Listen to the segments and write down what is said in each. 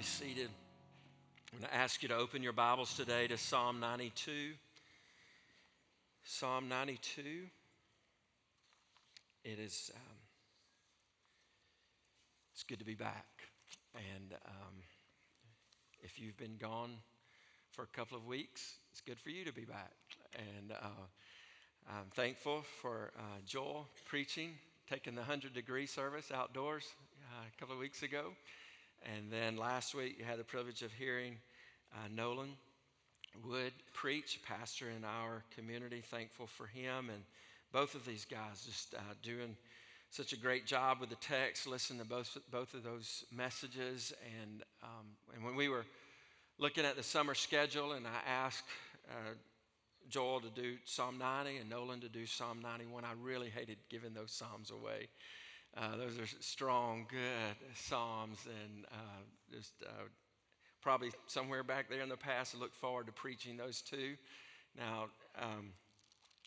be seated. I'm going to ask you to open your Bibles today to Psalm 92. Psalm 92. It is, um, it's good to be back. And um, if you've been gone for a couple of weeks, it's good for you to be back. And uh, I'm thankful for uh, Joel preaching, taking the 100 degree service outdoors uh, a couple of weeks ago. And then last week, you had the privilege of hearing uh, Nolan Wood preach, pastor in our community. Thankful for him. And both of these guys just uh, doing such a great job with the text. Listen to both, both of those messages. And, um, and when we were looking at the summer schedule, and I asked uh, Joel to do Psalm 90 and Nolan to do Psalm 91, I really hated giving those Psalms away. Uh, those are strong, good Psalms, and uh, just uh, probably somewhere back there in the past, I look forward to preaching those two. Now, um,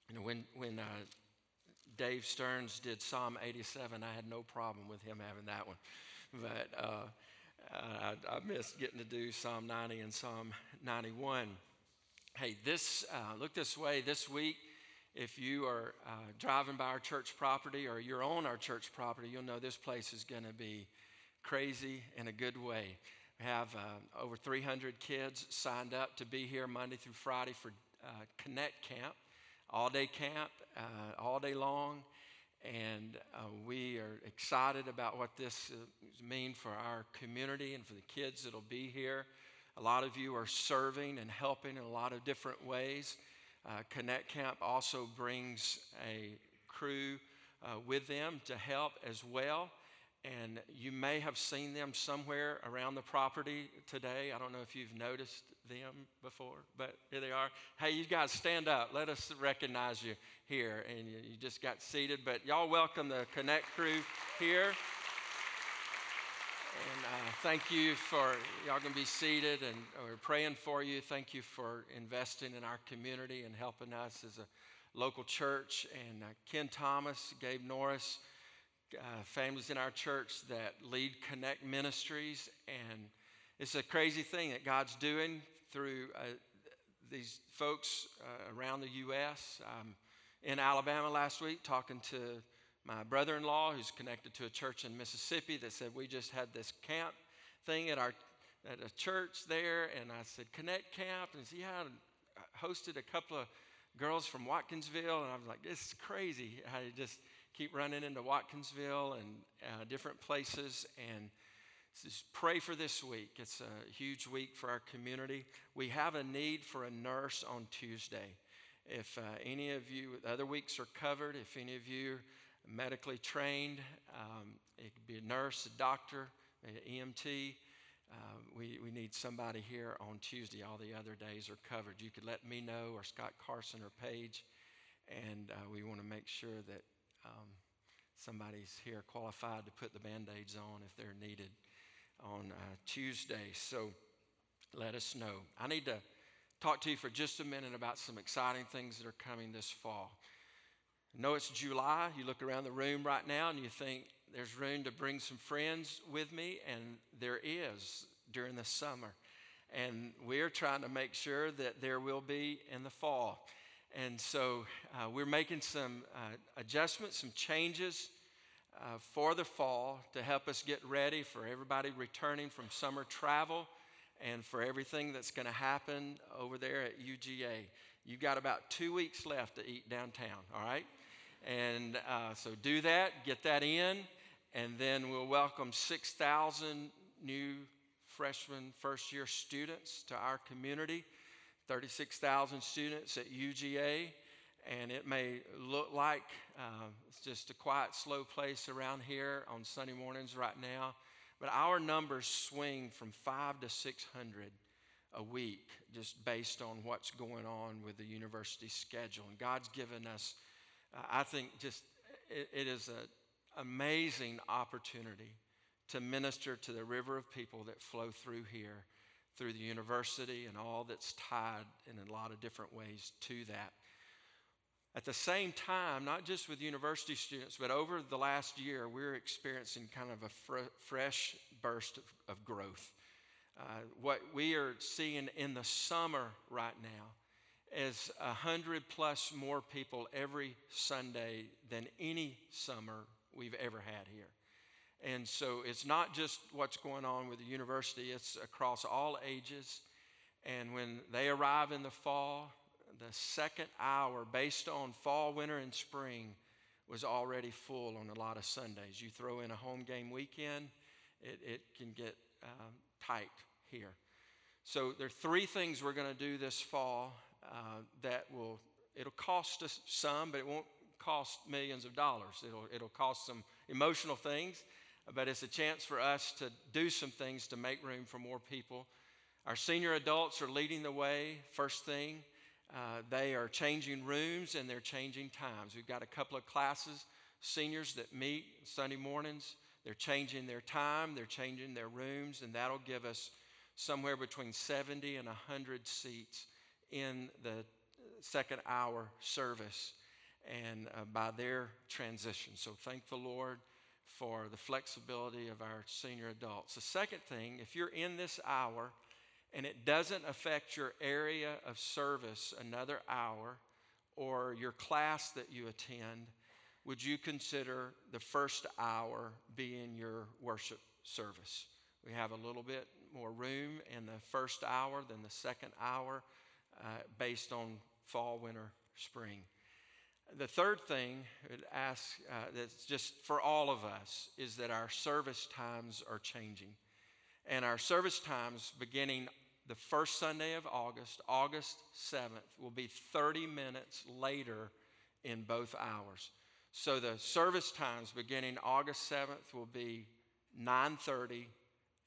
you know, when, when uh, Dave Stearns did Psalm 87, I had no problem with him having that one. But uh, I, I missed getting to do Psalm 90 and Psalm 91. Hey, this, look this way, this week, if you are uh, driving by our church property or you're on our church property, you'll know this place is going to be crazy in a good way. We have uh, over 300 kids signed up to be here Monday through Friday for uh, Connect Camp, all day camp, uh, all day long. And uh, we are excited about what this uh, means for our community and for the kids that'll be here. A lot of you are serving and helping in a lot of different ways. Uh, Connect Camp also brings a crew uh, with them to help as well. And you may have seen them somewhere around the property today. I don't know if you've noticed them before, but here they are. Hey, you guys stand up. Let us recognize you here. And you, you just got seated. But y'all welcome the Connect crew here. And uh, thank you for, y'all can be seated and we're praying for you. Thank you for investing in our community and helping us as a local church. And uh, Ken Thomas, Gabe Norris, uh, families in our church that lead Connect Ministries. And it's a crazy thing that God's doing through uh, these folks uh, around the U.S. Um, in Alabama last week talking to my brother in law, who's connected to a church in Mississippi, that said, We just had this camp thing at, our, at a church there. And I said, Connect Camp. And he had hosted a couple of girls from Watkinsville. And I was like, This is crazy how you just keep running into Watkinsville and uh, different places. And just pray for this week. It's a huge week for our community. We have a need for a nurse on Tuesday. If uh, any of you, the other weeks are covered, if any of you medically trained. Um, it could be a nurse, a doctor, an EMT. Uh, we, we need somebody here on Tuesday. All the other days are covered. You could let me know, or Scott Carson, or Paige, and uh, we want to make sure that um, somebody's here qualified to put the band aids on if they're needed on uh, Tuesday. So let us know. I need to talk to you for just a minute about some exciting things that are coming this fall know it's July. You look around the room right now and you think there's room to bring some friends with me, and there is during the summer. And we're trying to make sure that there will be in the fall. And so uh, we're making some uh, adjustments, some changes uh, for the fall to help us get ready for everybody returning from summer travel and for everything that's going to happen over there at UGA. You've got about two weeks left to eat downtown, all right? And uh, so do that, get that in, and then we'll welcome 6,000 new freshman first year students to our community, 36,000 students at UGA. And it may look like uh, it's just a quiet, slow place around here on Sunday mornings right now, but our numbers swing from five to 600 a week just based on what's going on with the university schedule. And God's given us I think just it, it is an amazing opportunity to minister to the river of people that flow through here, through the university, and all that's tied in a lot of different ways to that. At the same time, not just with university students, but over the last year, we're experiencing kind of a fr- fresh burst of, of growth. Uh, what we are seeing in the summer right now is a hundred plus more people every Sunday than any summer we've ever had here. And so it's not just what's going on with the university, it's across all ages. And when they arrive in the fall, the second hour, based on fall, winter, and spring, was already full on a lot of Sundays. You throw in a home game weekend, it, it can get um, tight here. So there are three things we're going to do this fall uh, that will it'll cost us some, but it won't cost millions of dollars. It'll it'll cost some emotional things, but it's a chance for us to do some things to make room for more people. Our senior adults are leading the way. First thing, uh, they are changing rooms and they're changing times. We've got a couple of classes, seniors that meet Sunday mornings. They're changing their time, they're changing their rooms, and that'll give us somewhere between 70 and 100 seats in the second hour service and uh, by their transition. So thank the Lord for the flexibility of our senior adults. The second thing, if you're in this hour and it doesn't affect your area of service another hour or your class that you attend, would you consider the first hour being your worship service? We have a little bit more room in the first hour than the second hour uh, based on fall, winter, spring. The third thing I'd ask uh, that's just for all of us is that our service times are changing. And our service times beginning the first Sunday of August, August 7th, will be 30 minutes later in both hours. So the service times beginning August 7th will be 9:30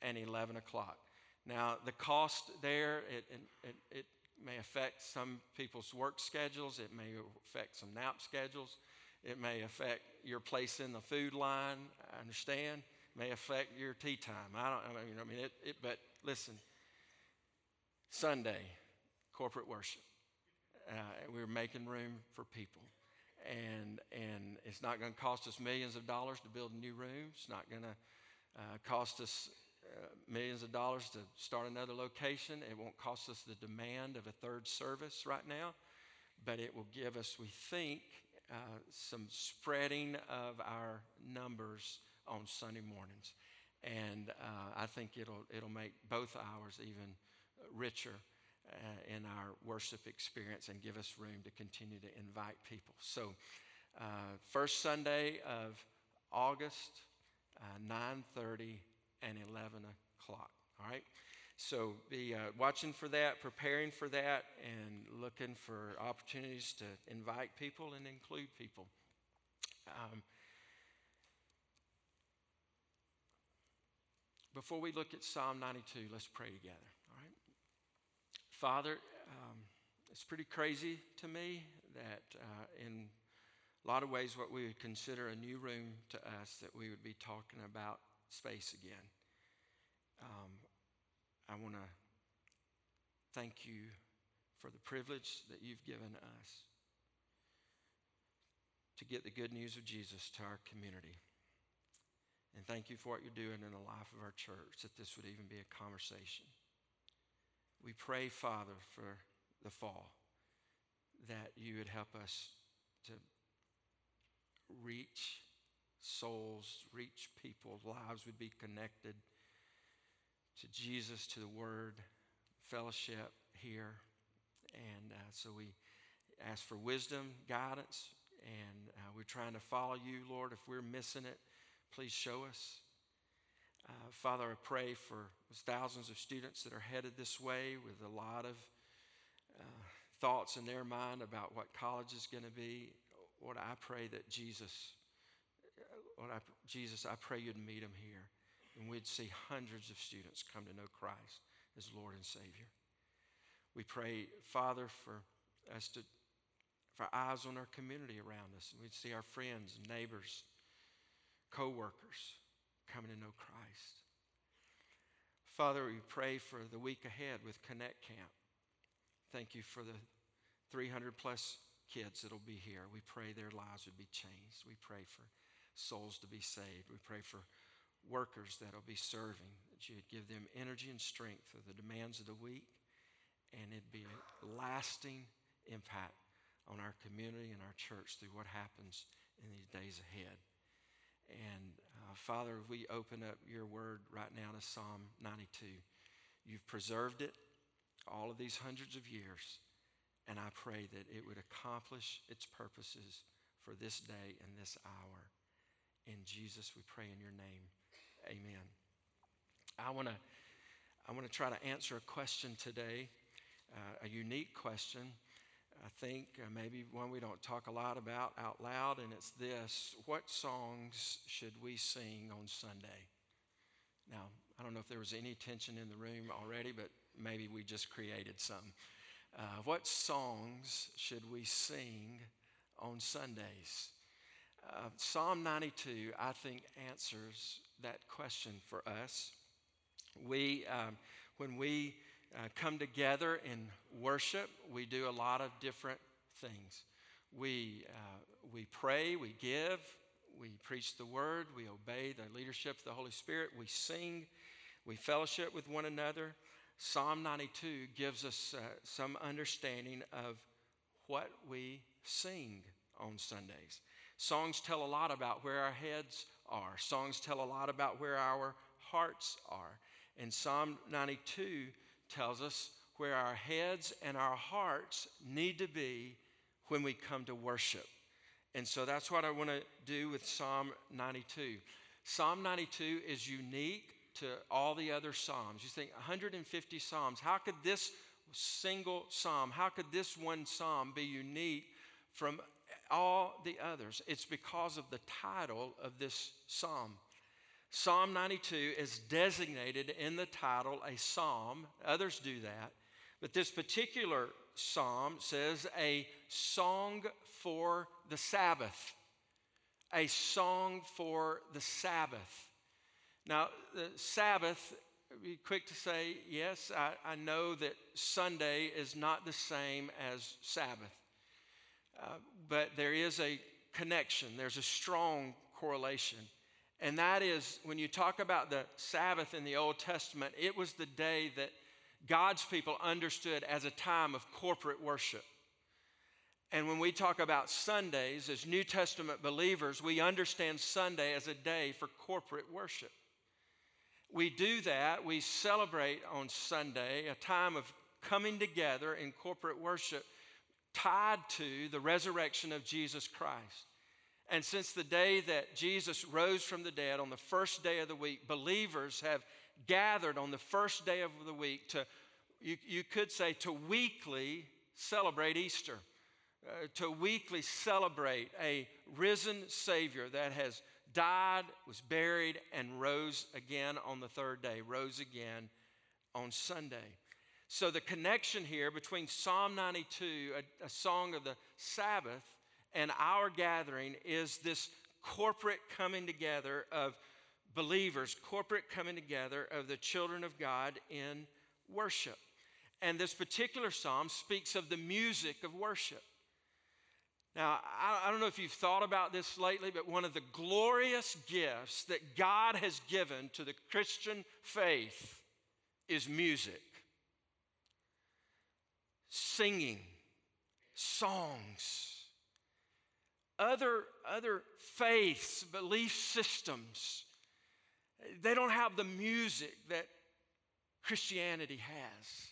and 11 o'clock. Now the cost there it, it, it may affect some people's work schedules. It may affect some nap schedules. It may affect your place in the food line. I understand. It may affect your tea time. I don't. I mean, I mean it, it but listen. Sunday, corporate worship. Uh, we're making room for people and and it's not going to cost us millions of dollars to build a new room. It's not going to uh, cost us millions of dollars to start another location. It won't cost us the demand of a third service right now, but it will give us, we think, uh, some spreading of our numbers on Sunday mornings, and uh, I think it'll it'll make both hours even richer uh, in our worship experience and give us room to continue to invite people. So, uh, first Sunday of August, uh, 9:30 and 11 o'clock. All right. So be uh, watching for that, preparing for that, and looking for opportunities to invite people and include people. Um, before we look at Psalm 92, let's pray together. All right? Father, um, it's pretty crazy to me that uh, in a lot of ways, what we would consider a new room to us, that we would be talking about space again. Um, I want to thank you for the privilege that you've given us to get the good news of Jesus to our community. And thank you for what you're doing in the life of our church, that this would even be a conversation. We pray, Father, for the fall, that you would help us to reach souls, reach people, lives would be connected to Jesus, to the Word, fellowship here. And uh, so we ask for wisdom, guidance, and uh, we're trying to follow you, Lord. If we're missing it, please show us. Uh, Father, I pray for thousands of students that are headed this way with a lot of uh, thoughts in their mind about what college is going to be. Lord, I pray that Jesus, Lord, I, Jesus, I pray you'd meet them here and we'd see hundreds of students come to know Christ as Lord and Savior. We pray, Father, for us to, for eyes on our community around us, and we'd see our friends, neighbors, co workers coming to know Christ. Father, we pray for the week ahead with Connect Camp. Thank you for the 300 plus kids that'll be here. We pray their lives would be changed. We pray for souls to be saved. We pray for workers that'll be serving that you'd give them energy and strength for the demands of the week, and it'd be a lasting impact on our community and our church through what happens in these days ahead. And uh, Father, we open up your word right now to Psalm 92. You've preserved it all of these hundreds of years, and I pray that it would accomplish its purposes for this day and this hour. In Jesus, we pray in your name. Amen. I want to I want to try to answer a question today, uh, a unique question. I think uh, maybe one we don't talk a lot about out loud, and it's this What songs should we sing on Sunday? Now, I don't know if there was any tension in the room already, but maybe we just created some. Uh, what songs should we sing on Sundays? Uh, Psalm 92, I think, answers that question for us. We, um, when we uh, come together in worship, we do a lot of different things. We, uh, we pray, we give, we preach the word, we obey the leadership of the Holy Spirit, we sing, we fellowship with one another. Psalm 92 gives us uh, some understanding of what we sing on Sundays. Songs tell a lot about where our heads are, songs tell a lot about where our hearts are. And Psalm 92 tells us where our heads and our hearts need to be when we come to worship. And so that's what I want to do with Psalm 92. Psalm 92 is unique to all the other Psalms. You think 150 Psalms. How could this single Psalm, how could this one Psalm be unique from all the others? It's because of the title of this Psalm. Psalm 92 is designated in the title a psalm. Others do that. But this particular psalm says a song for the Sabbath. A song for the Sabbath. Now, the Sabbath, be quick to say, yes, I, I know that Sunday is not the same as Sabbath. But there is a connection, there's a strong correlation. And that is when you talk about the Sabbath in the Old Testament, it was the day that God's people understood as a time of corporate worship. And when we talk about Sundays as New Testament believers, we understand Sunday as a day for corporate worship. We do that, we celebrate on Sunday a time of coming together in corporate worship tied to the resurrection of Jesus Christ. And since the day that Jesus rose from the dead on the first day of the week, believers have gathered on the first day of the week to, you, you could say, to weekly celebrate Easter, uh, to weekly celebrate a risen Savior that has died, was buried, and rose again on the third day, rose again on Sunday. So the connection here between Psalm 92, a, a song of the Sabbath, and our gathering is this corporate coming together of believers, corporate coming together of the children of God in worship. And this particular psalm speaks of the music of worship. Now, I, don't know if you've thought about this lately, but one of the glorious gifts that God has given to the Christian faith is music, singing, songs other, other faiths, belief systems, they don't have the music that Christianity has.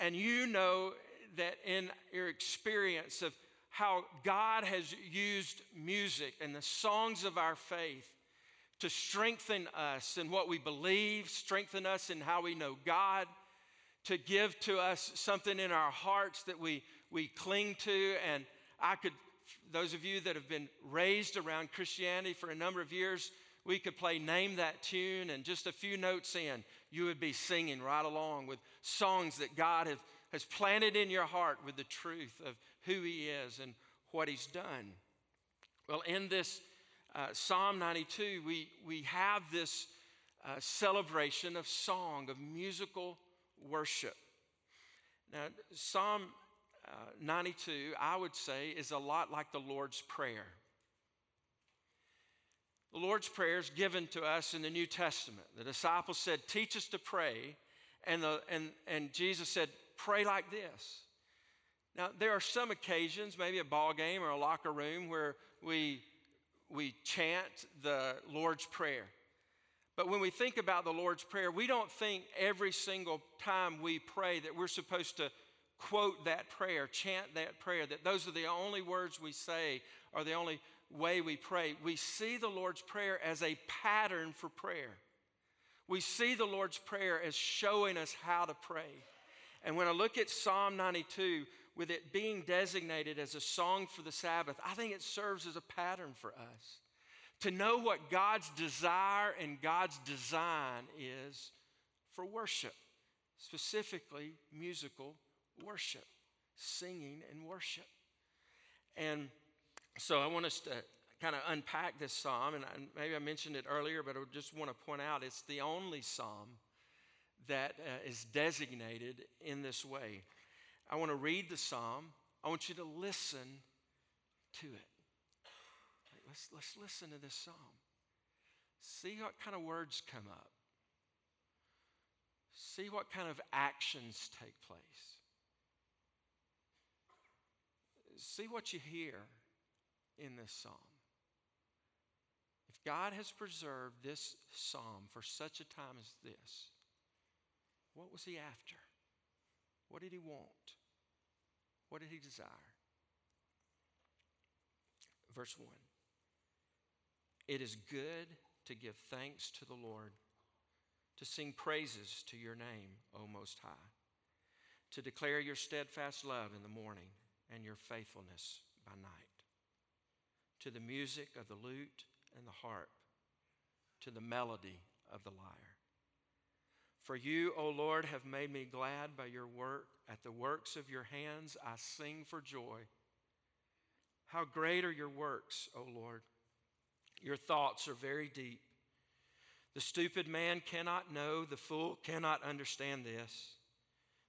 And you know that in your experience of how God has used music and the songs of our faith to strengthen us in what we believe, strengthen us in how we know God, to give to us something in our hearts that we, we cling to. And I could those of you that have been raised around Christianity for a number of years, we could play Name That Tune, and just a few notes in, you would be singing right along with songs that God have, has planted in your heart with the truth of who He is and what He's done. Well, in this uh, Psalm 92, we, we have this uh, celebration of song, of musical worship. Now, Psalm uh, 92, I would say, is a lot like the Lord's Prayer. The Lord's Prayer is given to us in the New Testament. The disciples said, Teach us to pray. And, the, and, and Jesus said, Pray like this. Now, there are some occasions, maybe a ball game or a locker room, where we, we chant the Lord's Prayer. But when we think about the Lord's Prayer, we don't think every single time we pray that we're supposed to quote that prayer, chant that prayer, that those are the only words we say or the only way we pray. We see the Lord's Prayer as a pattern for prayer. We see the Lord's Prayer as showing us how to pray. And when I look at Psalm 92, with it being designated as a song for the Sabbath, I think it serves as a pattern for us to know what God's desire and God's design is for worship, specifically musical worship, singing and worship. And so I want us to kind of unpack this psalm, and maybe I mentioned it earlier, but I just want to point out it's the only psalm that uh, is designated in this way. I want to read the psalm. I want you to listen to it. Let's, let's listen to this psalm. See what kind of words come up. See what kind of actions take place. See what you hear in this psalm. If God has preserved this psalm for such a time as this, what was he after? What did he want? What did he desire? Verse 1 It is good to give thanks to the Lord, to sing praises to your name, O Most High, to declare your steadfast love in the morning and your faithfulness by night, to the music of the lute and the harp, to the melody of the lyre. For you, O Lord, have made me glad by your work. At the works of your hands I sing for joy. How great are your works, O Lord! Your thoughts are very deep. The stupid man cannot know, the fool cannot understand this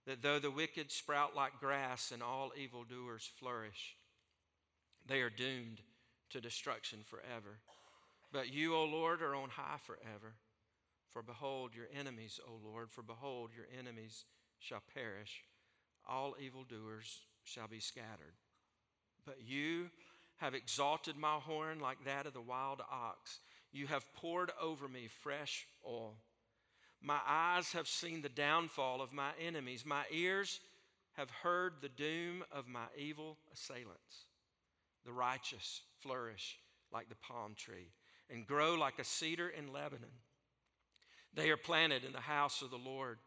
that though the wicked sprout like grass and all evildoers flourish, they are doomed to destruction forever. But you, O Lord, are on high forever. For behold, your enemies, O Lord, for behold, your enemies shall perish. All evildoers shall be scattered. But you have exalted my horn like that of the wild ox. You have poured over me fresh oil. My eyes have seen the downfall of my enemies. My ears have heard the doom of my evil assailants. The righteous flourish like the palm tree and grow like a cedar in Lebanon. They are planted in the house of the Lord.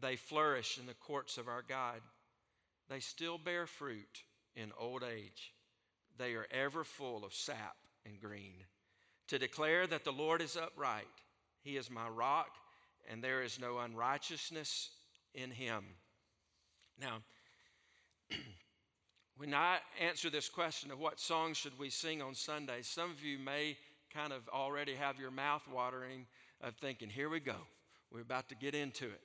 They flourish in the courts of our God. They still bear fruit in old age. They are ever full of sap and green. To declare that the Lord is upright, He is my rock, and there is no unrighteousness in Him. Now, when I answer this question of what song should we sing on Sunday, some of you may kind of already have your mouth watering of thinking, here we go. We're about to get into it.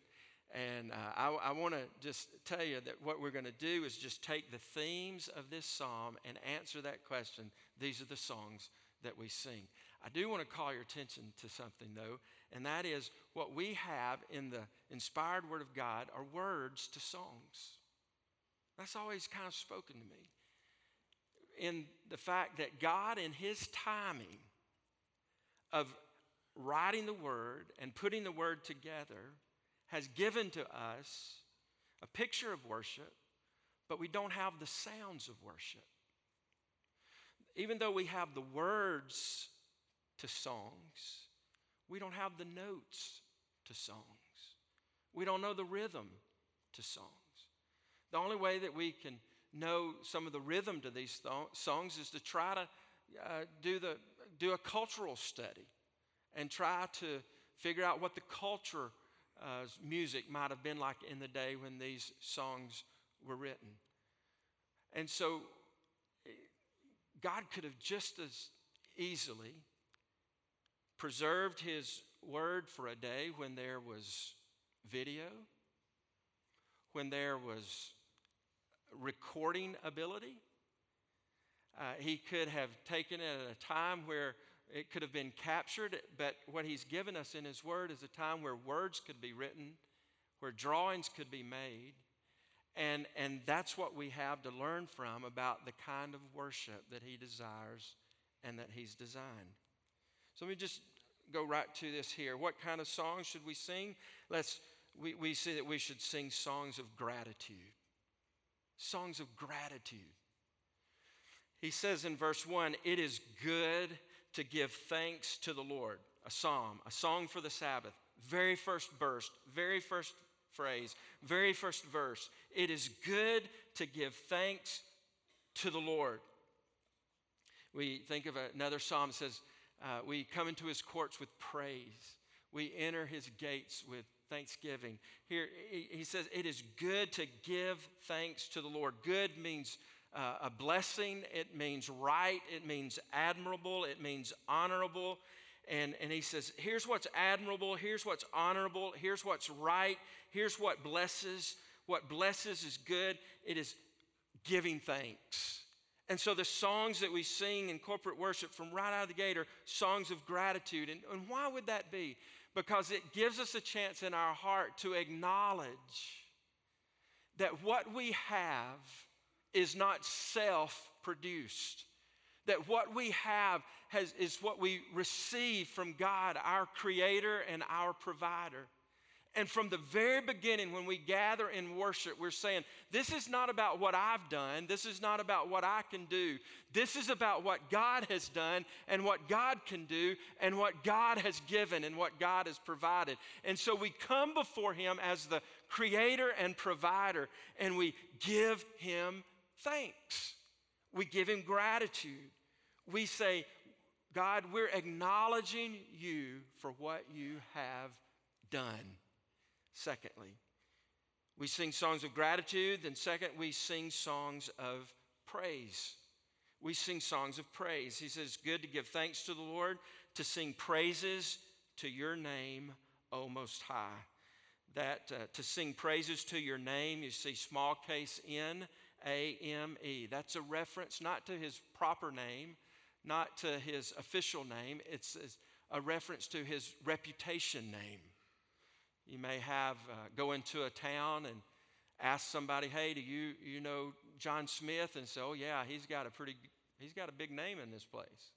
And uh, I, I want to just tell you that what we're going to do is just take the themes of this psalm and answer that question. These are the songs that we sing. I do want to call your attention to something, though, and that is what we have in the inspired Word of God are words to songs. That's always kind of spoken to me. In the fact that God, in His timing of writing the Word and putting the Word together, has given to us a picture of worship, but we don't have the sounds of worship. Even though we have the words to songs, we don't have the notes to songs. We don't know the rhythm to songs. The only way that we can know some of the rhythm to these th- songs is to try to uh, do, the, do a cultural study and try to figure out what the culture uh, music might have been like in the day when these songs were written. And so God could have just as easily preserved his word for a day when there was video, when there was recording ability. Uh, he could have taken it at a time where it could have been captured, but what He's given us in His Word is a time where words could be written, where drawings could be made. And, and that's what we have to learn from about the kind of worship that He desires and that He's designed. So let me just go right to this here. What kind of songs should we sing? Let's, we, we see that we should sing songs of gratitude. Songs of gratitude. He says in verse 1 It is good to give thanks to the Lord. A psalm, a song for the Sabbath. Very first verse, very first phrase, very first verse. It is good to give thanks to the Lord. We think of another psalm that says, uh, We come into his courts with praise, we enter his gates with thanksgiving. Here he says, It is good to give thanks to the Lord. Good means uh, a blessing, it means right, it means admirable, it means honorable. And, and he says, here's what's admirable, here's what's honorable, here's what's right, here's what blesses. What blesses is good, it is giving thanks. And so the songs that we sing in corporate worship from right out of the gate are songs of gratitude. And, and why would that be? Because it gives us a chance in our heart to acknowledge that what we have is not self produced. That what we have has, is what we receive from God, our Creator and our Provider. And from the very beginning, when we gather in worship, we're saying, This is not about what I've done. This is not about what I can do. This is about what God has done and what God can do and what God has given and what God has provided. And so we come before Him as the creator and provider and we give Him thanks. We give Him gratitude. We say, God, we're acknowledging you for what you have done. Secondly, we sing songs of gratitude. Then, second, we sing songs of praise. We sing songs of praise. He says, Good to give thanks to the Lord, to sing praises to your name, O Most High. That uh, to sing praises to your name, you see small case N A M E. That's a reference not to his proper name, not to his official name, it's a reference to his reputation name. You may have uh, go into a town and ask somebody, "Hey, do you you know John Smith?" and say, "Oh yeah, he's got a pretty he's got a big name in this place."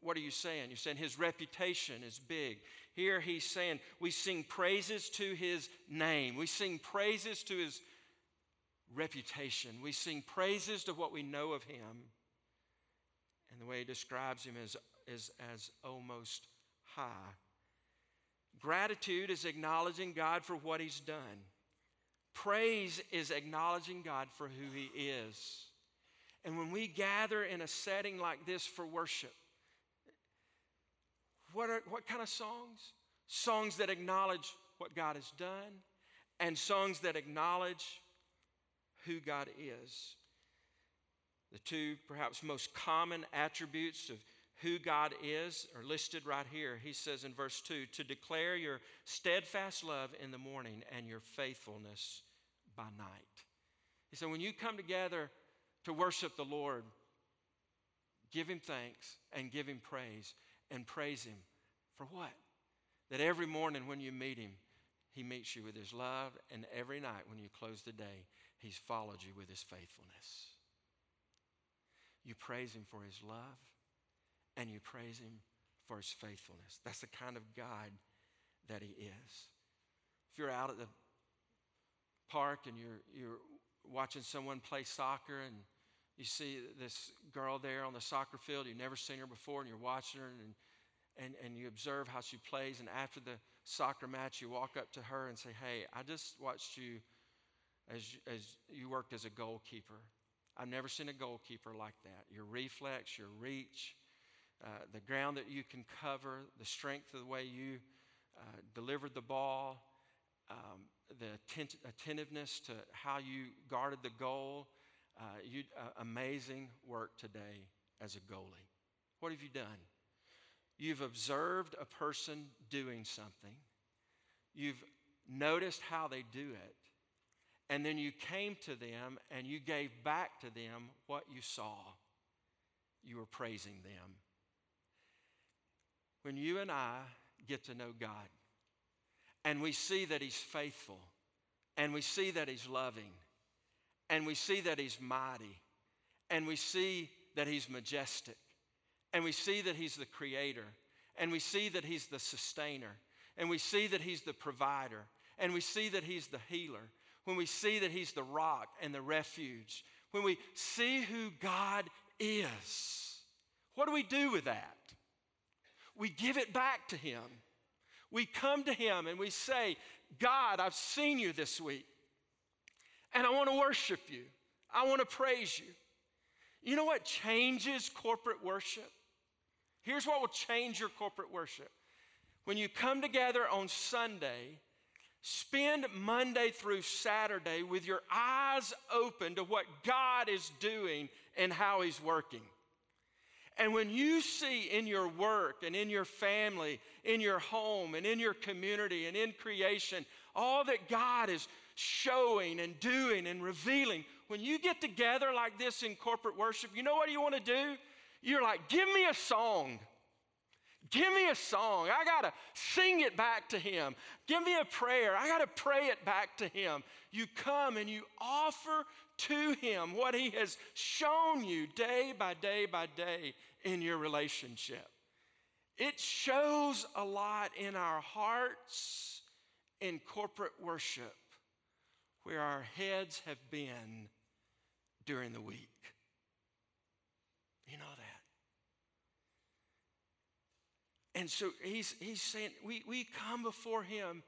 What are you saying? You're saying his reputation is big. Here he's saying we sing praises to his name. We sing praises to his reputation. We sing praises to what we know of him. And the way he describes him is, is as almost high. Gratitude is acknowledging God for what He's done. Praise is acknowledging God for who He is. And when we gather in a setting like this for worship, what, are, what kind of songs? Songs that acknowledge what God has done and songs that acknowledge who God is. The two perhaps most common attributes of who God is are listed right here. He says in verse 2 to declare your steadfast love in the morning and your faithfulness by night. He said, when you come together to worship the Lord, give Him thanks and give Him praise and praise Him for what? That every morning when you meet Him, He meets you with His love, and every night when you close the day, He's followed you with His faithfulness. You praise Him for His love and you praise Him for His faithfulness. That's the kind of God that He is. If you're out at the park and you're, you're watching someone play soccer and you see this girl there on the soccer field, you've never seen her before, and you're watching her and, and, and you observe how she plays, and after the soccer match, you walk up to her and say, Hey, I just watched you as, as you worked as a goalkeeper. I've never seen a goalkeeper like that. Your reflex, your reach, uh, the ground that you can cover, the strength of the way you uh, delivered the ball, um, the attent- attentiveness to how you guarded the goal. Uh, you, uh, amazing work today as a goalie. What have you done? You've observed a person doing something, you've noticed how they do it, and then you came to them and you gave back to them what you saw. You were praising them. when you and I get to know God and we see that He's faithful and we see that He's loving and we see that He's mighty and we see that He's majestic and we see that He's the creator and we see that He's the sustainer and we see that He's the provider and we see that He's the healer, when we see that He's the rock and the refuge, when we see who God is, what do we do with that? We give it back to Him. We come to Him and we say, God, I've seen you this week, and I want to worship you. I want to praise you. You know what changes corporate worship? Here's what will change your corporate worship. When you come together on Sunday, spend Monday through Saturday with your eyes open to what God is doing and how He's working. And when you see in your work and in your family, in your home and in your community and in creation, all that God is showing and doing and revealing, when you get together like this in corporate worship, you know what you want to do? You're like, give me a song. Give me a song. I got to sing it back to him. Give me a prayer. I got to pray it back to him. You come and you offer to him what he has shown you day by day by day in your relationship. It shows a lot in our hearts in corporate worship where our heads have been during the week. You know that. And so he's, he's saying, we, we come before him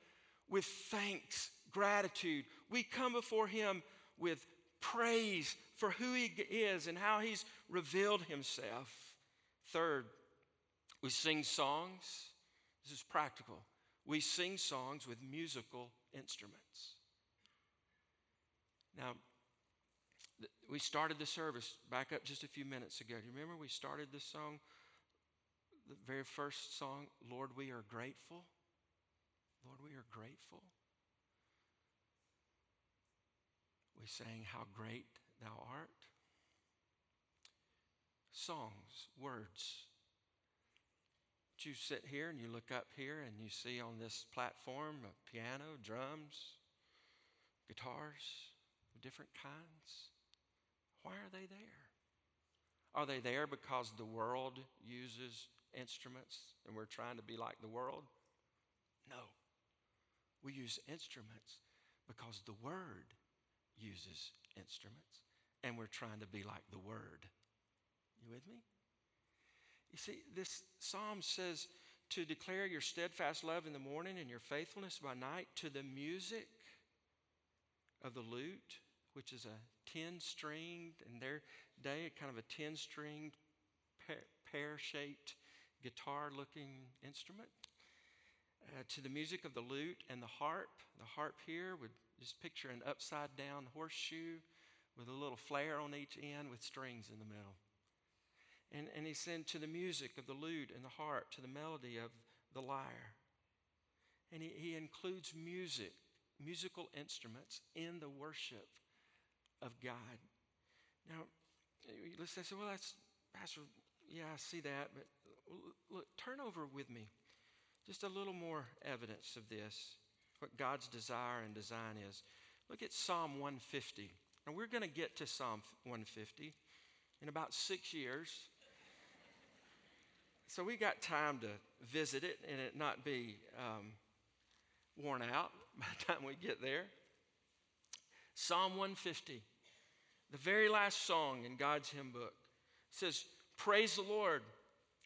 with thanks, gratitude. We come before him with praise for who he is and how he's revealed himself. Third, we sing songs. This is practical. We sing songs with musical instruments. Now, we started the service back up just a few minutes ago. Do you remember we started this song the very first song, Lord, we are grateful. Lord, we are grateful. We sang, How Great Thou Art. Songs, words. But you sit here and you look up here and you see on this platform a piano, drums, guitars of different kinds. Why are they there? Are they there because the world uses instruments and we're trying to be like the world? No. We use instruments because the Word uses instruments and we're trying to be like the Word. You with me? You see, this psalm says to declare your steadfast love in the morning and your faithfulness by night to the music of the lute, which is a 10 stringed, in their day, kind of a 10 stringed, pear shaped guitar looking instrument. Uh, to the music of the lute and the harp. The harp here would just picture an upside down horseshoe with a little flare on each end with strings in the middle. And, and he said to the music of the lute and the harp, to the melody of the lyre. And he, he includes music, musical instruments in the worship of God. Now, let's say, well, that's, Pastor, yeah, I see that, but look, turn over with me. Just a little more evidence of this, what God's desire and design is. Look at Psalm 150. And we're going to get to Psalm 150 in about six years. So we got time to visit it and it not be um, worn out by the time we get there. Psalm 150, the very last song in God's hymn book, says, Praise the Lord.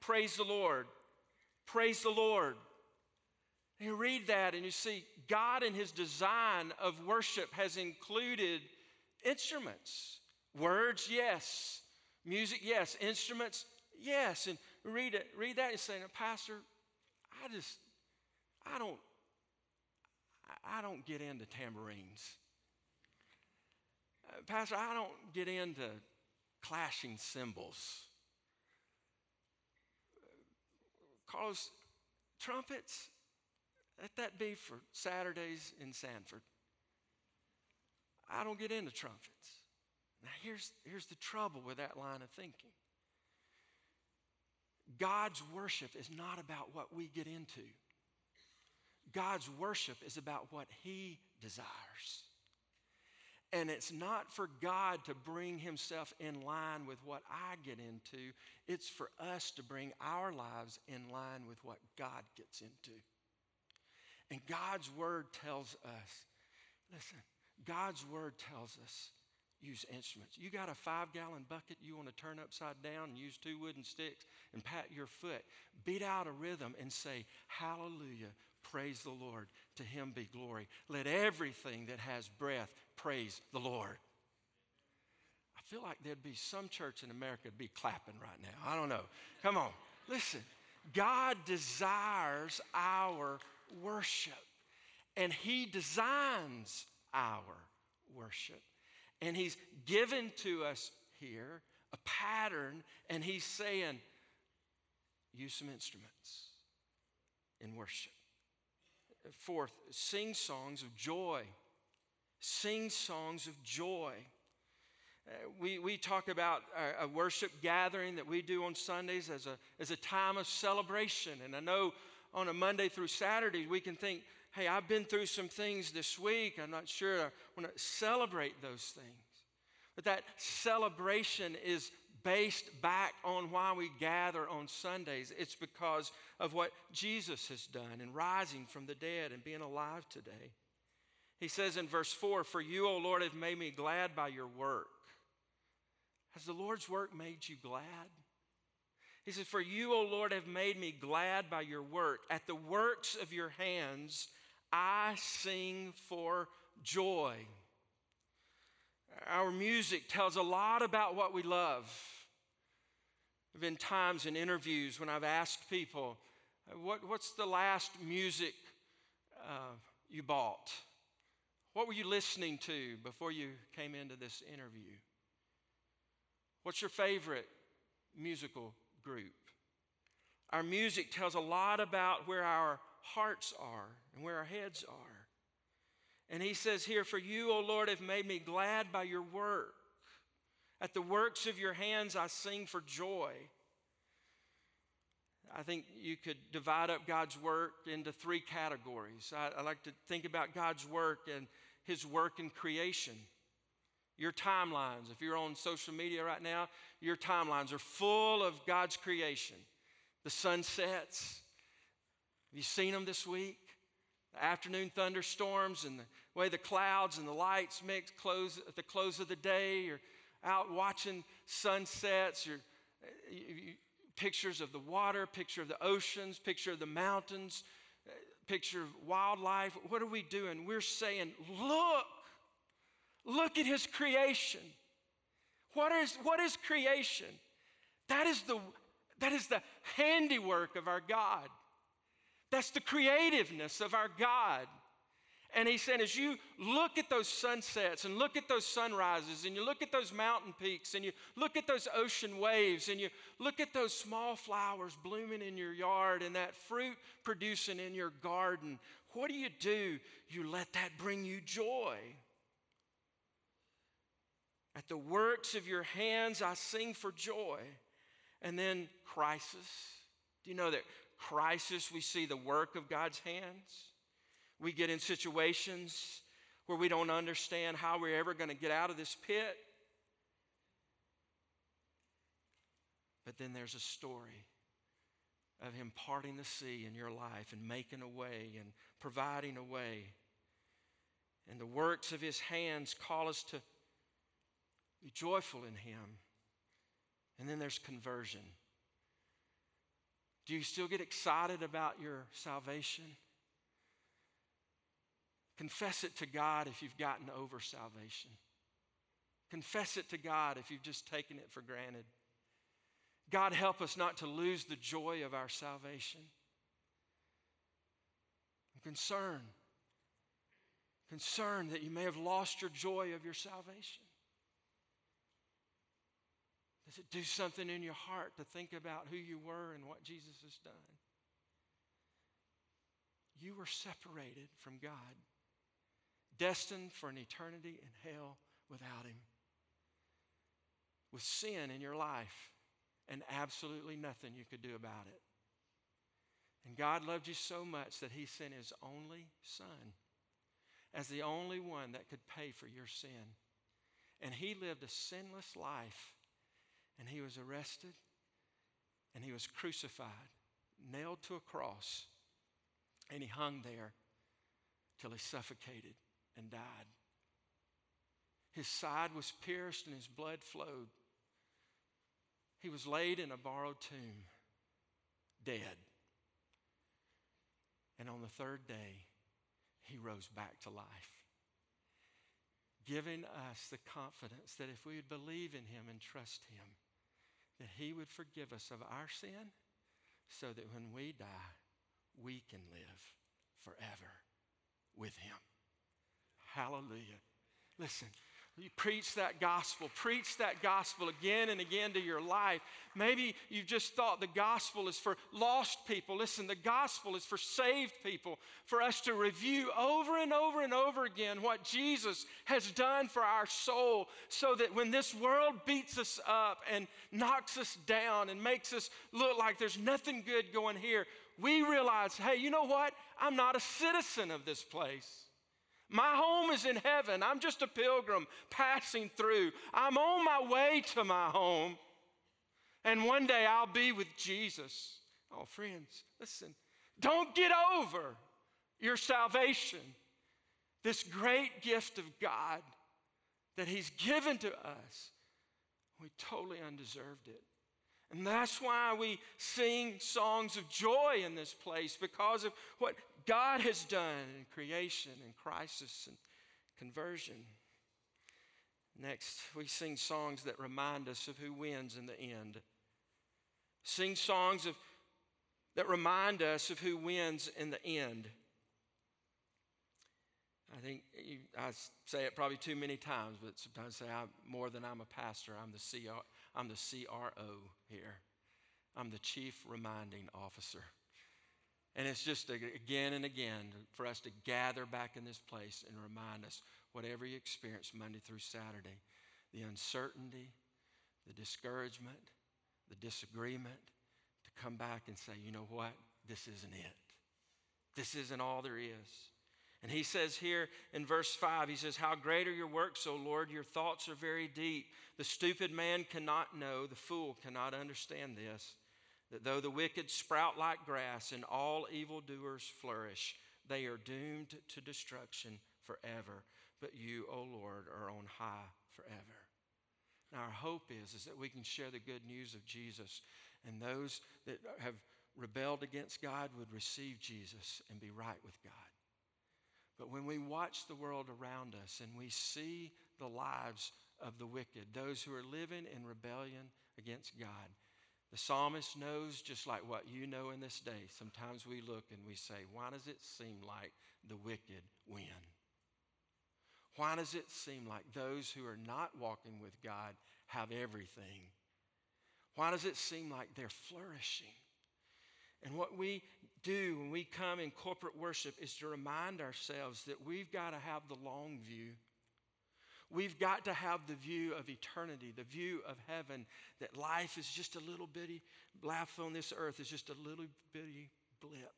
Praise the Lord. Praise the Lord. And you read that and you see God in his design of worship has included instruments. Words, yes. Music, yes. Instruments, yes. And read it, read that and say, Pastor, I just, I don't, I don't get into tambourines. Uh, Pastor, I don't get into clashing cymbals. Carlos, trumpets, let that be for Saturdays in Sanford. I don't get into trumpets. Now, here's, here's the trouble with that line of thinking God's worship is not about what we get into, God's worship is about what He desires. And it's not for God to bring Himself in line with what I get into, it's for us to bring our lives in line with what God gets into. And God's Word tells us listen, God's Word tells us use instruments. You got a five gallon bucket you want to turn upside down and use two wooden sticks and pat your foot. Beat out a rhythm and say, Hallelujah, praise the Lord. To him be glory. Let everything that has breath praise the Lord. I feel like there'd be some church in America be clapping right now. I don't know. Come on. Listen, God desires our worship, and He designs our worship. And He's given to us here a pattern, and He's saying, use some instruments in worship. Fourth, sing songs of joy. Sing songs of joy. Uh, we, we talk about a, a, worship gathering that we do on Sundays as a, as a time of celebration. And I know on a Monday through Saturday, we can think, hey, I've been through some things this week. I'm not sure I want to celebrate those things. But that celebration is based back on why we gather on Sundays. It's because of what Jesus has done in rising from the dead and being alive today. He says in verse 4 For you, O Lord, have made me glad by your work. Has the Lord's work made you glad? He says, For you, O Lord, have made me glad by your work. At the works of your hands, I sing for joy. Our music tells a lot about what we love. There have been times in interviews when I've asked people, what, What's the last music uh, you bought? What were you listening to before you came into this interview? What's your favorite musical group? Our music tells a lot about where our hearts are and where our heads are. And he says here, For you, O Lord, have made me glad by your work. At the works of your hands I sing for joy. I think you could divide up God's work into three categories. I, I, like to think about God's work and His work in creation. Your timelines, if you're on social media right now, your timelines are full of God's creation. The sunsets. Have you seen them this week? The afternoon thunderstorms and the way the clouds and the lights mix close at the close of the day. You're out watching sunsets. You're, you, you, pictures of the water, picture of the oceans, picture of the mountains, uh, picture of wildlife. What are we doing? We're saying, look, look at his creation. What is, what is creation? That is, the, that is the handiwork of our God. That's the creativeness of our God. And he said, as you look at those sunsets and look at those sunrises and you look at those mountain peaks and you look at those ocean waves and you look at those small flowers blooming in your yard and that fruit producing in your garden, what do you do? You let that bring you joy. At the works of your hands, I sing for joy. And then crisis. Do you know that crisis, we see the work of God's hands? We get in situations where we don't understand how we're ever going to get out of this pit. But then there's a story of Him parting the sea in your life and making a way and providing a way. And the works of His hands call us to be joyful in Him. And then there's conversion. Do you still get excited about your salvation? Confess it to God if you've gotten over salvation. Confess it to God if you've just taken it for granted. God, help us not to lose the joy of our salvation. I'm concerned. Concerned that you may have lost your joy of your salvation. Does it do something in your heart to think about who you were and what Jesus has done? You were separated from God, destined for an eternity in hell without Him, with sin in your life and absolutely nothing you could do about it. And God loved you so much that He sent His only Son as the only one that could pay for your sin. And He lived a sinless life, and He was arrested, and He was crucified, nailed to a cross, and He hung there till He suffocated and died. His side was pierced and his blood flowed. He was laid in a borrowed tomb, dead. And on the third day, he rose back to life, giving us the confidence that if we would believe in him and trust him, that he would forgive us of our sin so that when we die, we can live forever with him. Hallelujah. Listen, you preach that gospel, preach that gospel again and again to your life. Maybe you've just thought the gospel is for lost people. Listen, the gospel is for saved people, for us to review over and over and over again what Jesus has done for our soul, so that when this world beats us up and knocks us down and makes us look like there's nothing good going here, we realize, hey, you know what? I'm not a citizen of this place. My home is in heaven. I'm just a pilgrim passing through. I'm on my way to my home. And one day I'll be with Jesus. Oh, friends, listen. Don't get over your salvation, this great gift of God that He's given to us. We totally undeserved it. And that's why we sing songs of joy in this place because of what God has done in creation and crisis and conversion. Next, we sing songs that remind us of who wins in the end. Sing songs of, that remind us of who wins in the end. I think you, I say it probably too many times, but sometimes I say I'm, more than I'm a pastor, I'm the, CR, I'm the CRO here. I'm the chief reminding officer. And it's just again and again for us to gather back in this place and remind us whatever you experience Monday through Saturday the uncertainty, the discouragement, the disagreement to come back and say, you know what? This isn't it. This isn't all there is. And he says here in verse 5, he says, How great are your works, O Lord! Your thoughts are very deep. The stupid man cannot know, the fool cannot understand this that though the wicked sprout like grass and all evildoers flourish, they are doomed to destruction forever. But you, O Lord, are on high forever. Now, our hope is, is that we can share the good news of Jesus, and those that have rebelled against God would receive Jesus and be right with God. But when we watch the world around us and we see the lives of the wicked, those who are living in rebellion against God, the psalmist knows just like what you know in this day. Sometimes we look and we say, Why does it seem like the wicked win? Why does it seem like those who are not walking with God have everything? Why does it seem like they're flourishing? And what we do when we come in corporate worship is to remind ourselves that we've got to have the long view. We've got to have the view of eternity, the view of heaven, that life is just a little bitty, life on this earth is just a little bitty blip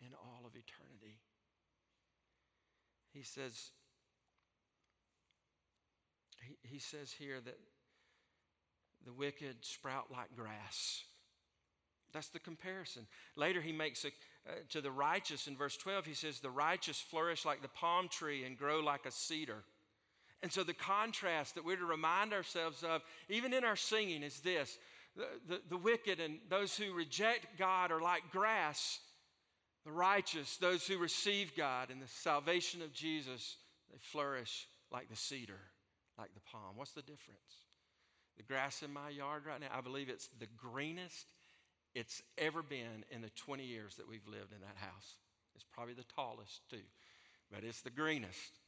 in all of eternity. He says, he, he says here that the wicked sprout like grass. That's the comparison. Later, he makes a, uh, to the righteous in verse 12, he says, The righteous flourish like the palm tree and grow like a cedar. And so the contrast that we're to remind ourselves of, even in our singing, is this the, the, the, wicked and those who reject God are like grass. The righteous, those who receive God and the salvation of Jesus, they flourish like the cedar, like the palm. What's the difference? The grass in my yard right now, I believe it's the greenest it's ever been in the 20 years that we've lived in that house. It's probably the tallest, too, but it's the greenest.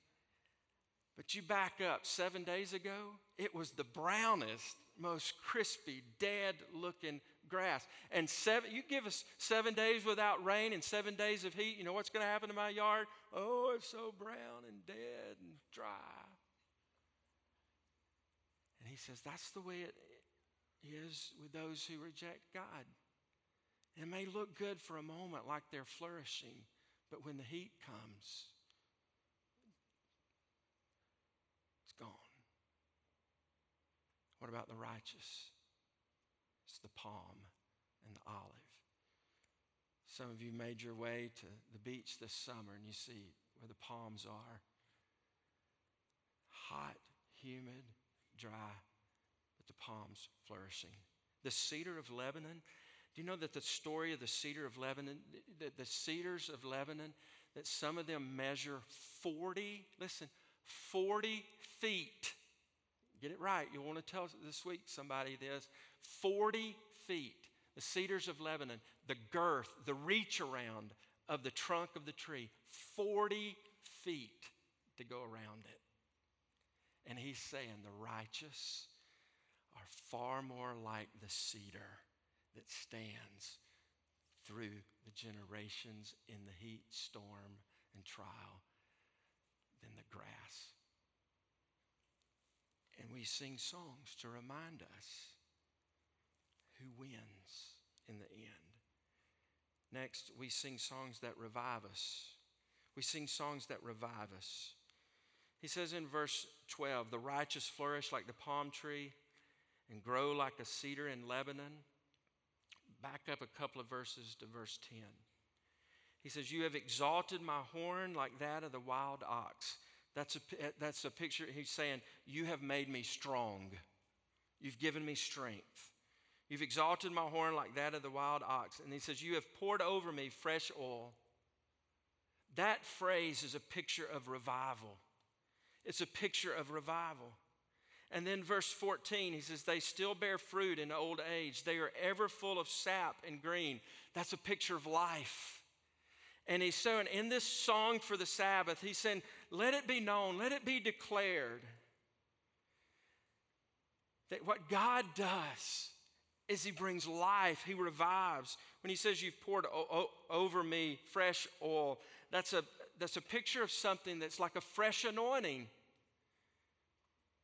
But you back up seven days ago, it was the brownest, most crispy, dead looking grass. And seven, you give us seven days without rain and seven days of heat, you know what's going to happen to my yard? Oh, it's so brown and dead and dry. And he says, that's the way it is with those who reject God. It may look good for a moment like they're flourishing, but when the heat comes, it's gone. What about the righteous? It's the palm and the olive. Some of you made your way to the beach this summer and you see where the palms are. Hot, humid, dry, but the palms flourishing. The cedar of Lebanon, do you know that the story of the cedar of Lebanon, the, the cedars of Lebanon, that some of them measure 40, listen, 40 feet. Get it right. You want to tell this week somebody this 40 feet. The cedars of Lebanon, the girth, the reach around of the trunk of the tree, 40 feet to go around it. And he's saying the righteous are far more like the cedar that stands through the generations in the heat, storm, and trial than the grass. And we sing songs to remind us who wins in the end. Next, we sing songs that revive us. We sing songs that revive us. He says in verse 12, the righteous flourish like the palm tree and grow like a cedar in Lebanon. Back up a couple of verses to verse 10. He says, You have exalted my horn like that of the wild ox. That's a, that's a picture. He's saying, You have made me strong. You've given me strength. You've exalted my horn like that of the wild ox. And he says, You have poured over me fresh oil. That phrase is a picture of revival. It's a picture of revival. And then verse 14, he says, They still bear fruit in old age. They are ever full of sap and green. That's a picture of life. And he's saying, in this song for the Sabbath, he's saying, Let it be known, let it be declared that what God does is he brings life, he revives. When he says, You've poured o- o- over me fresh oil, that's a, that's a picture of something that's like a fresh anointing.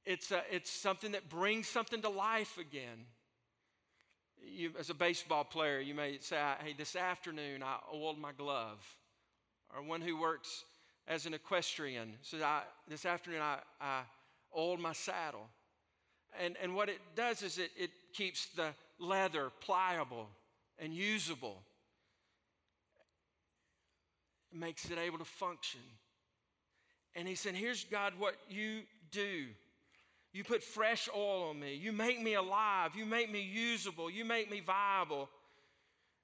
It's, a, it's something that brings something to life again. You, as a baseball player, you may say, Hey, this afternoon I oiled my glove. Or one who works as an equestrian says, This afternoon I, I oiled my saddle. And, and what it does is it, it keeps the leather pliable and usable. It makes it able to function. And he said, Here's God, what you do. You put fresh oil on me. You make me alive. You make me usable. You make me viable.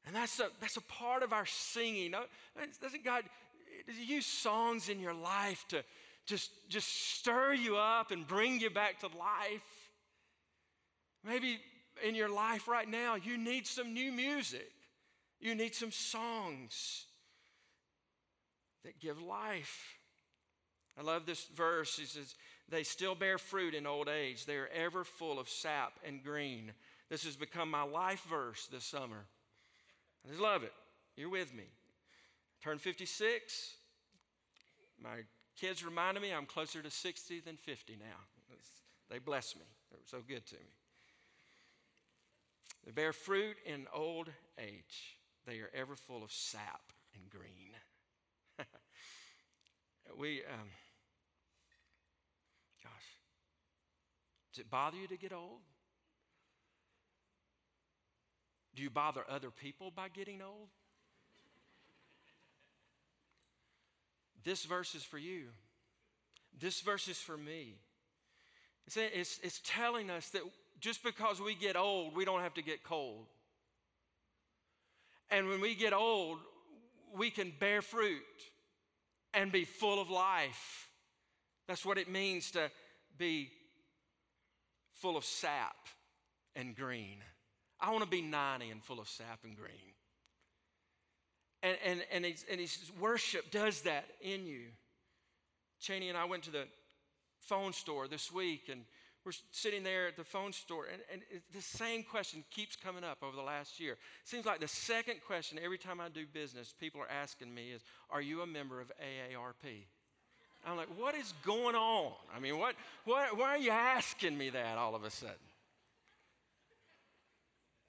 And that's a, that's a part of our singing. Doesn't God, does use songs in your life to just, just stir you up and bring you back to life? Maybe in your life right now, you need some new music. You need some songs that give life. I love this verse. He says, They still bear fruit in old age. They are ever full of sap and green. This has become my life verse this summer. I just love it. You're with me. Turn 56. My kids reminded me I'm closer to 60 than 50 now. They bless me. They were so good to me. They bear fruit in old age. They are ever full of sap and green. we, um, gosh, does it bother you to get old? Do you bother other people by getting old? This verse is for you. This verse is for me. It's, it's, it's telling us that just because we get old, we don't have to get cold. And when we get old, we can bear fruit and be full of life. That's what it means to be full of sap and green. I want to be 90 and full of sap and green. And, and, and, and he's, worship does that in you. Cheney and I went to the phone store this week, and we're sitting there at the phone store, and, and the same question keeps coming up over the last year. Seems like the second question every time I do business, people are asking me is, Are you a member of AARP? I'm like, What is going on? I mean, what, what, why are you asking me that all of a sudden?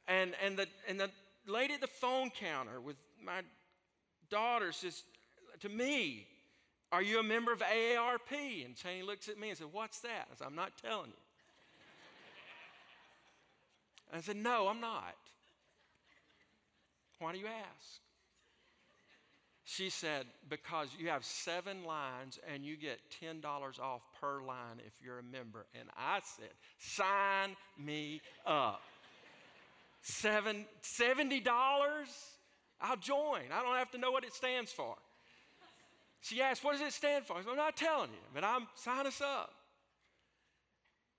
And, and, the, and the lady at the phone counter with my daughter says to me, Are you a member of AARP? And Cheney looks at me and said, What's that? I said, I'm not telling you. I said, No, I'm not. Why do you ask? She said, Because you have seven lines and you get $10 off per line if you're a member. And I said, Sign me up. Seven, $70? I'll join. I don't have to know what it stands for. She asked, What does it stand for? I said, I'm not telling you, but I'm sign us up.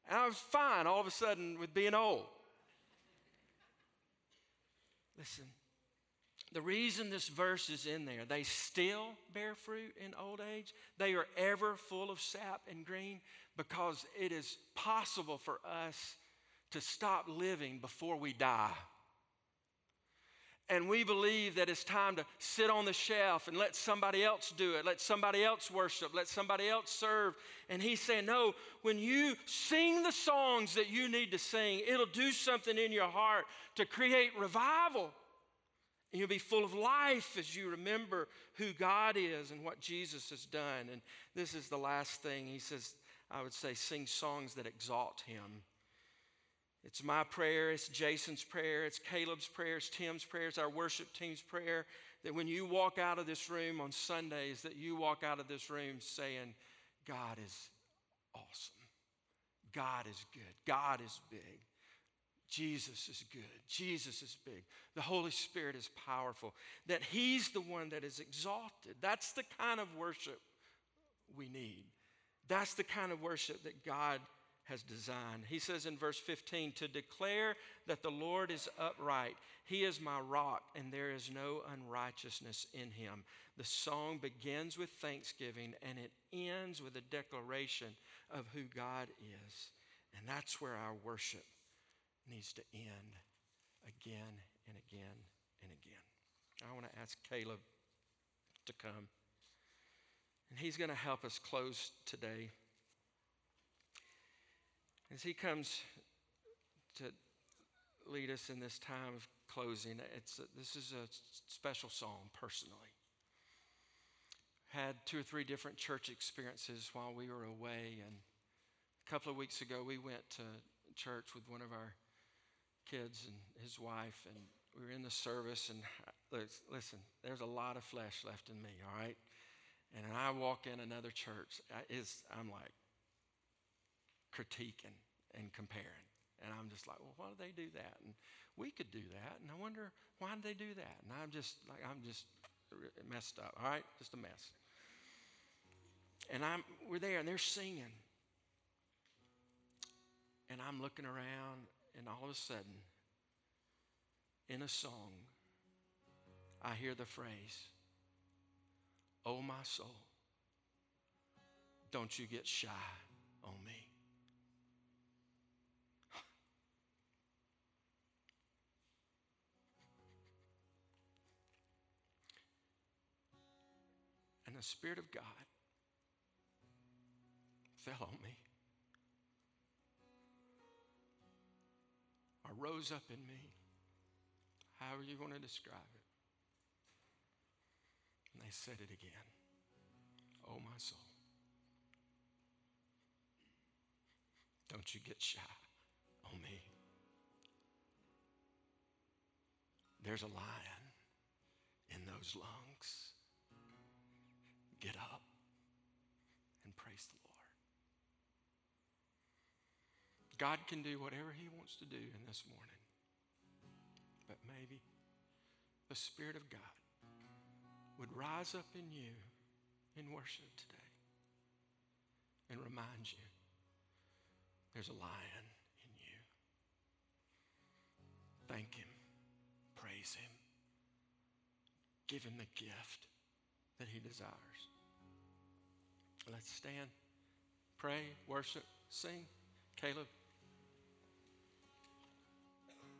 And I was fine all of a sudden with being old. Listen, the reason this verse is in there, they still bear fruit in old age. They are ever full of sap and green because it is possible for us to stop living before we die and we believe that it's time to sit on the shelf and let somebody else do it, let somebody else worship, let somebody else serve. And he's saying, No, when you sing the songs that you need to sing, it'll do something in your heart to create revival. And you'll be full of life as you remember who God is and what Jesus has done. And this is the last thing. He says, I would say, sing songs that exalt him. It's my prayer, it's Jason's prayer, it's Caleb's prayer, it's Tim's prayer, it's our worship team's prayer that when you walk out of this room on Sundays, that you walk out of this room saying, God is awesome. God is good. God is big. Jesus is good. Jesus is big. The Holy Spirit is powerful. That He's the one that is exalted. That's the kind of worship we need. That's the kind of worship that God has designed. He says in verse 15, to declare that the Lord is upright. He is my rock, and there is no unrighteousness in him. The song begins with thanksgiving and it ends with a declaration of who God is. And that's where our worship needs to end again and again and again. I want to ask Caleb to come. And he's going to help us close today. As he comes to lead us in this time of closing, it's a, this is a special psalm personally. Had two or three different church experiences while we were away, and a couple of weeks ago we went to church with one of our kids and his wife, and we were in the service. And listen, there's a lot of flesh left in me, all right. And I walk in another church, is I'm like, critiquing and comparing. And I'm just like, well, why do they do that? And we could do that. And I wonder, why did they do that? And I'm just like, I'm just messed up. All right? Just a mess. And I'm, we're there and they're singing. And I'm looking around and all of a sudden, in a song, I hear the phrase, Oh, my soul, don't you get shy on me. And the Spirit of God fell on me or rose up in me, however you want to describe it. And they said it again Oh, my soul, don't you get shy on me. There's a lion in those lungs. Get up and praise the Lord. God can do whatever He wants to do in this morning. But maybe the Spirit of God would rise up in you in worship today and remind you there's a lion in you. Thank Him, praise Him, give him the gift that he desires. Let's stand, pray, worship, sing. Caleb.